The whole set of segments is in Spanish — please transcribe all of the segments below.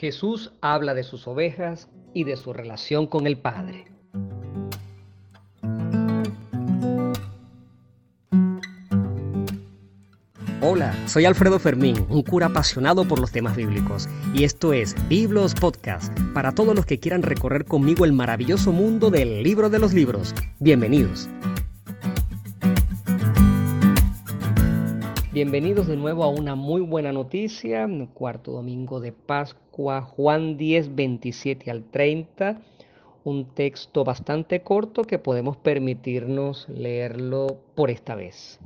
Jesús habla de sus ovejas y de su relación con el Padre. Hola, soy Alfredo Fermín, un cura apasionado por los temas bíblicos, y esto es Biblos Podcast, para todos los que quieran recorrer conmigo el maravilloso mundo del libro de los libros. Bienvenidos. Bienvenidos de nuevo a una muy buena noticia, cuarto domingo de Pascua, Juan 10, 27 al 30, un texto bastante corto que podemos permitirnos leerlo por esta vez.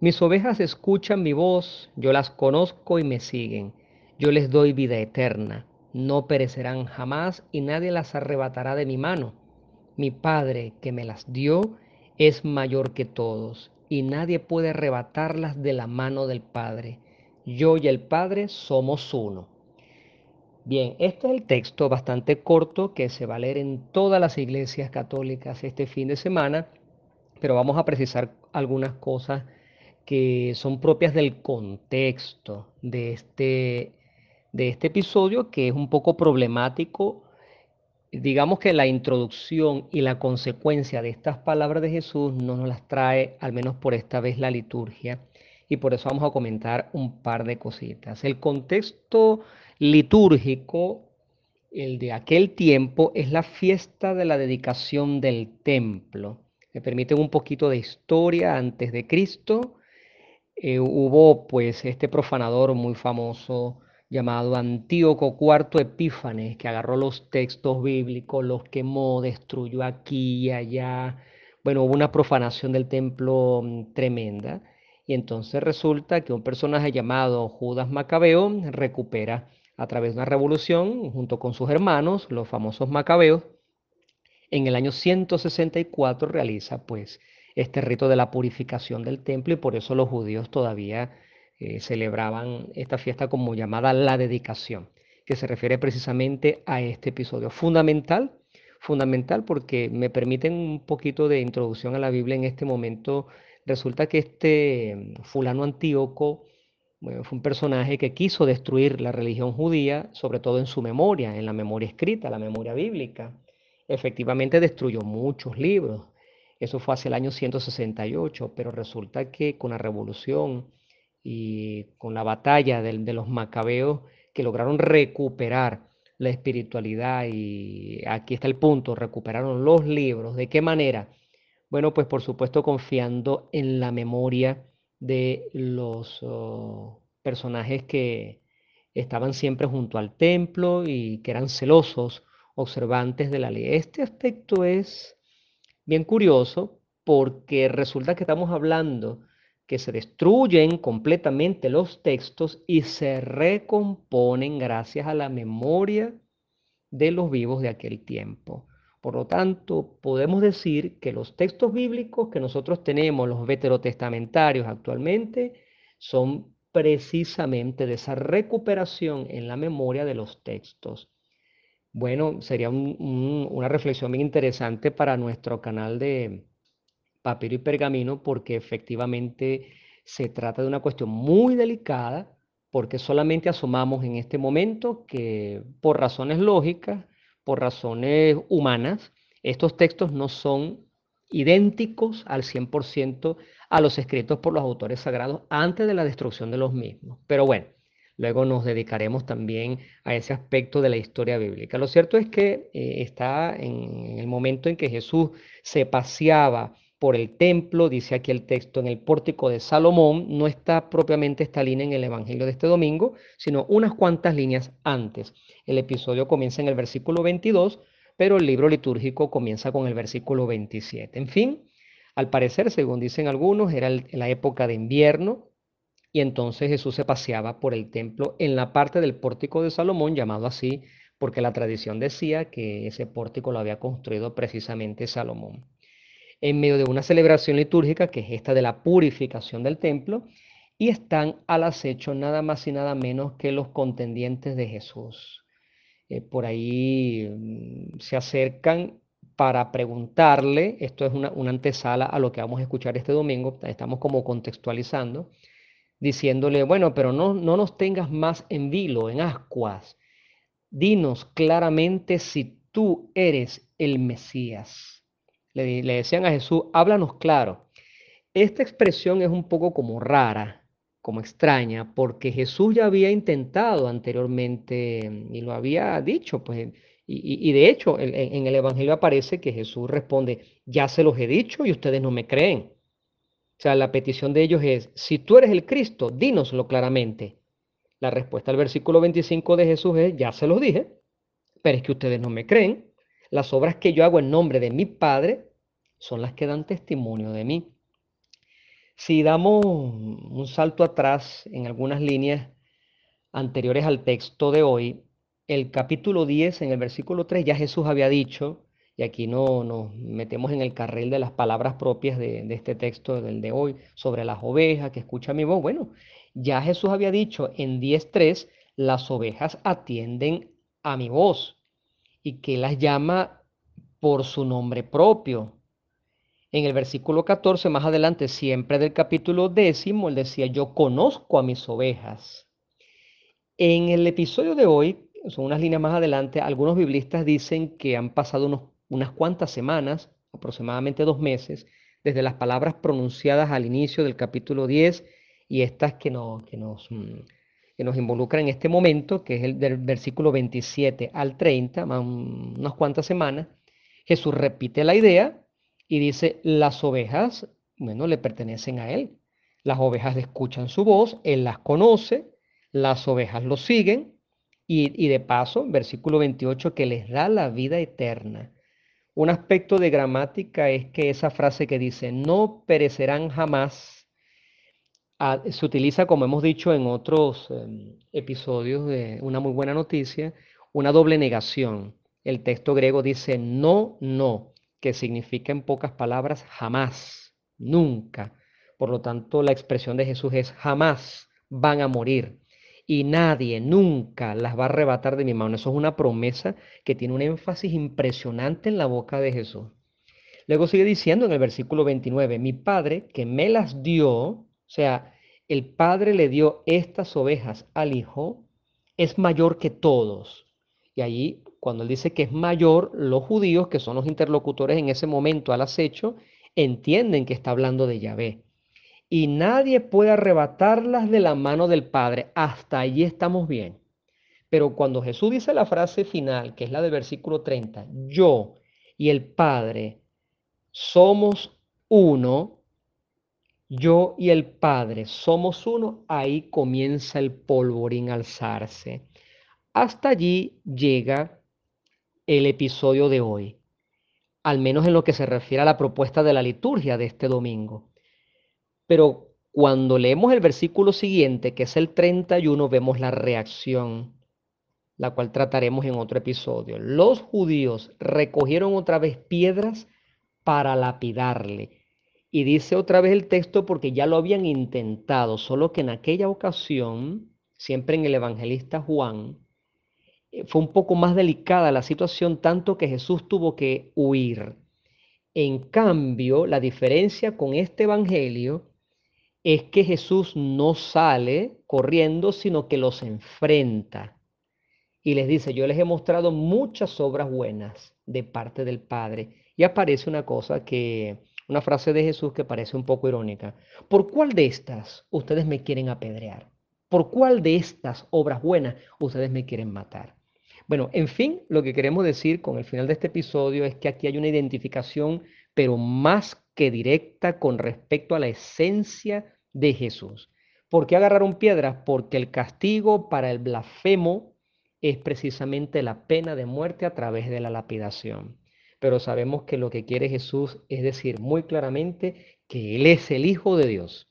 Mis ovejas escuchan mi voz, yo las conozco y me siguen, yo les doy vida eterna, no perecerán jamás y nadie las arrebatará de mi mano. Mi Padre que me las dio es mayor que todos y nadie puede arrebatarlas de la mano del Padre. Yo y el Padre somos uno. Bien, este es el texto bastante corto que se va a leer en todas las iglesias católicas este fin de semana, pero vamos a precisar algunas cosas que son propias del contexto de este, de este episodio, que es un poco problemático digamos que la introducción y la consecuencia de estas palabras de Jesús no nos las trae, al menos por esta vez, la liturgia. Y por eso vamos a comentar un par de cositas. El contexto litúrgico, el de aquel tiempo, es la fiesta de la dedicación del templo. Me permiten un poquito de historia antes de Cristo. Eh, hubo pues este profanador muy famoso llamado Antíoco IV Epífanes, que agarró los textos bíblicos, los quemó, destruyó aquí y allá. Bueno, hubo una profanación del templo mm, tremenda. Y entonces resulta que un personaje llamado Judas Macabeo recupera a través de una revolución, junto con sus hermanos, los famosos Macabeos, en el año 164 realiza pues este rito de la purificación del templo y por eso los judíos todavía eh, celebraban esta fiesta como llamada la dedicación, que se refiere precisamente a este episodio. Fundamental, fundamental porque me permiten un poquito de introducción a la Biblia en este momento. Resulta que este fulano Antíoco fue un personaje que quiso destruir la religión judía, sobre todo en su memoria, en la memoria escrita, la memoria bíblica. Efectivamente destruyó muchos libros. Eso fue hacia el año 168, pero resulta que con la revolución y con la batalla de, de los macabeos que lograron recuperar la espiritualidad y aquí está el punto, recuperaron los libros. ¿De qué manera? Bueno, pues por supuesto confiando en la memoria de los oh, personajes que estaban siempre junto al templo y que eran celosos observantes de la ley. Este aspecto es bien curioso porque resulta que estamos hablando que se destruyen completamente los textos y se recomponen gracias a la memoria de los vivos de aquel tiempo. Por lo tanto, podemos decir que los textos bíblicos que nosotros tenemos, los veterotestamentarios actualmente, son precisamente de esa recuperación en la memoria de los textos. Bueno, sería una reflexión bien interesante para nuestro canal de, papiro y pergamino porque efectivamente se trata de una cuestión muy delicada porque solamente asomamos en este momento que por razones lógicas, por razones humanas, estos textos no son idénticos al 100% a los escritos por los autores sagrados antes de la destrucción de los mismos. Pero bueno, luego nos dedicaremos también a ese aspecto de la historia bíblica. Lo cierto es que eh, está en el momento en que Jesús se paseaba por el templo, dice aquí el texto, en el pórtico de Salomón, no está propiamente esta línea en el Evangelio de este domingo, sino unas cuantas líneas antes. El episodio comienza en el versículo 22, pero el libro litúrgico comienza con el versículo 27. En fin, al parecer, según dicen algunos, era la época de invierno y entonces Jesús se paseaba por el templo en la parte del pórtico de Salomón, llamado así porque la tradición decía que ese pórtico lo había construido precisamente Salomón en medio de una celebración litúrgica que es esta de la purificación del templo y están al acecho nada más y nada menos que los contendientes de Jesús. Eh, por ahí mm, se acercan para preguntarle, esto es una, antesala a lo que vamos a escuchar este domingo, estamos como contextualizando, diciéndole, bueno, pero no, no nos tengas más en vilo, en ascuas, dinos claramente si tú eres el Mesías. Le, decían a Jesús, háblanos claro. Esta expresión es un poco como rara, como extraña, porque Jesús ya había intentado anteriormente y lo había dicho, pues, y, de hecho en, en el Evangelio aparece que Jesús responde, ya se los he dicho y ustedes no me creen. O sea, la petición de ellos es, si tú eres el Cristo, dínoslo claramente. La respuesta al versículo 25 de Jesús es, ya se los dije, pero es que ustedes no me creen. Las obras que yo hago en nombre de mi Padre son las que dan testimonio de mí. Si damos un salto atrás en algunas líneas anteriores al texto de hoy, el capítulo 10, en el versículo 3, ya Jesús había dicho, y aquí no nos metemos en el carril de las palabras propias de, de este texto del de hoy, sobre las ovejas que escuchan mi voz. Bueno, ya Jesús había dicho en 10.3, las ovejas atienden a mi voz y que las llama por su nombre propio. En el versículo 14, más adelante, siempre del capítulo décimo, él decía, yo conozco a mis ovejas. En el episodio de hoy, son unas líneas más adelante, algunos biblistas dicen que han pasado unas cuantas semanas, aproximadamente dos meses, desde las palabras pronunciadas al inicio del capítulo 10 y estas que, que, nos, mm, que nos involucran en este momento, que es el del versículo 27 al 30, más unas cuantas semanas, Jesús repite la idea y dice, las ovejas, bueno, le pertenecen a Él. Las ovejas escuchan su voz, Él las conoce, las ovejas lo siguen y, y de paso, versículo 28, que les da la vida eterna. Un aspecto de gramática es que esa frase que dice, no perecerán jamás, se utiliza, como hemos dicho en otros em, episodios de una muy buena noticia, una doble negación. El texto griego dice no, no, que significa en pocas palabras jamás, nunca. Por lo tanto, la expresión de Jesús es jamás van a morir y nadie nunca las va a arrebatar de mi mano. Eso es una promesa que tiene un énfasis impresionante en la boca de Jesús. Luego sigue diciendo en el versículo 29, mi Padre que me las dio, sea, el Padre le dio estas ovejas al Hijo, es mayor que todos. Y allí, cuando él dice que es mayor, los judíos, que son los interlocutores en ese momento al acecho, entienden que está hablando de Yahvé. Y nadie puede arrebatarlas de la mano del Padre. Hasta allí estamos bien. Pero cuando Jesús dice la frase final, que es la del versículo 30, yo y el Padre somos uno, yo y el Padre somos uno, ahí comienza el polvorín a alzarse. Hasta allí llega el episodio de hoy, al menos en lo que se refiere a la propuesta de la liturgia de este domingo. Pero cuando leemos el versículo siguiente, que es el 31, vemos la reacción, la cual trataremos en otro episodio. Los judíos recogieron otra vez piedras para lapidarle y dice otra vez el texto porque ya lo habían intentado, solo que en aquella ocasión, siempre en el evangelista Juan, eh, fue un poco más delicada la situación, tanto que Jesús tuvo que huir. En cambio, la diferencia con este evangelio es que Jesús no sale corriendo, sino que los enfrenta. Y les dice, yo les he mostrado muchas obras buenas de parte del Padre. Y aparece una cosa que una frase de Jesús que parece un poco irónica. ¿Por cuál de estas ustedes me quieren apedrear? ¿Por cuál de estas obras buenas ustedes me quieren matar? Bueno, en fin, lo que queremos decir con el final de este episodio es que aquí hay una identificación, pero más que directa con respecto a la esencia de Jesús. ¿Por qué agarraron piedras? Porque el castigo para el blasfemo es precisamente la pena de muerte a través de la lapidación pero sabemos que lo que quiere Jesús es decir muy claramente que Él es el Hijo de Dios